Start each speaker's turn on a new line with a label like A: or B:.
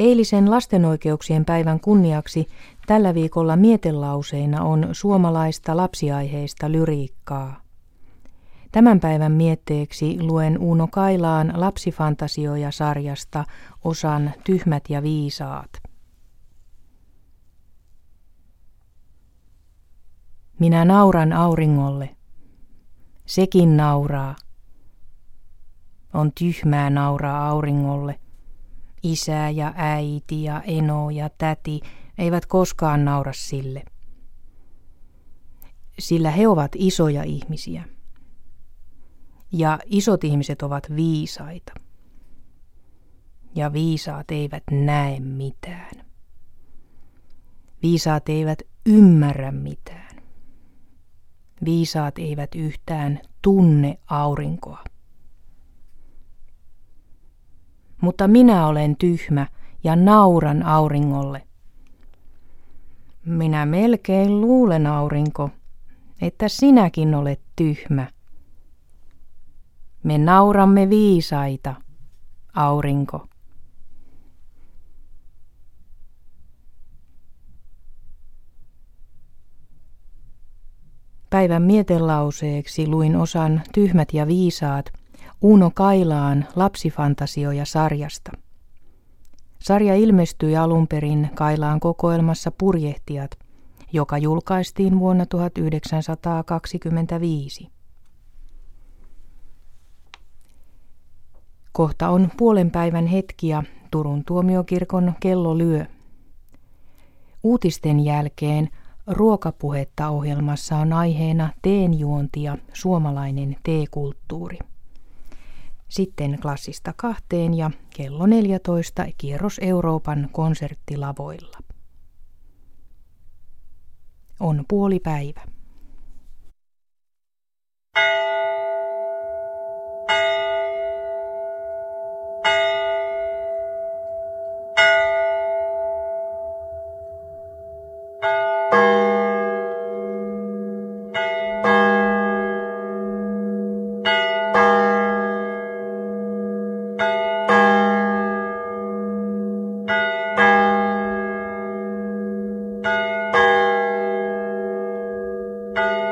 A: Eilisen lastenoikeuksien päivän kunniaksi tällä viikolla mietelauseina on suomalaista lapsiaiheista lyriikkaa. Tämän päivän mietteeksi luen Uno Kailaan lapsifantasioja sarjasta osan Tyhmät ja viisaat. Minä nauran auringolle. Sekin nauraa. On tyhmää nauraa auringolle. Isä ja äiti ja eno ja täti eivät koskaan naura sille. Sillä he ovat isoja ihmisiä. Ja isot ihmiset ovat viisaita. Ja viisaat eivät näe mitään. Viisaat eivät ymmärrä mitään. Viisaat eivät yhtään tunne aurinkoa. Mutta minä olen tyhmä ja nauran auringolle. Minä melkein luulen, aurinko, että sinäkin olet tyhmä. Me nauramme viisaita, aurinko. Päivän mietelauseeksi luin osan Tyhmät ja viisaat Uno Kailaan lapsifantasioja sarjasta. Sarja ilmestyi alun perin Kailaan kokoelmassa Purjehtijat, joka julkaistiin vuonna 1925. Kohta on puolen päivän hetki ja Turun tuomiokirkon kello lyö. Uutisten jälkeen Ruokapuhetta ohjelmassa on aiheena teenjuonti ja suomalainen teekulttuuri. Sitten klassista kahteen ja kello 14 kierros Euroopan konserttilavoilla. On puoli päivä. thank you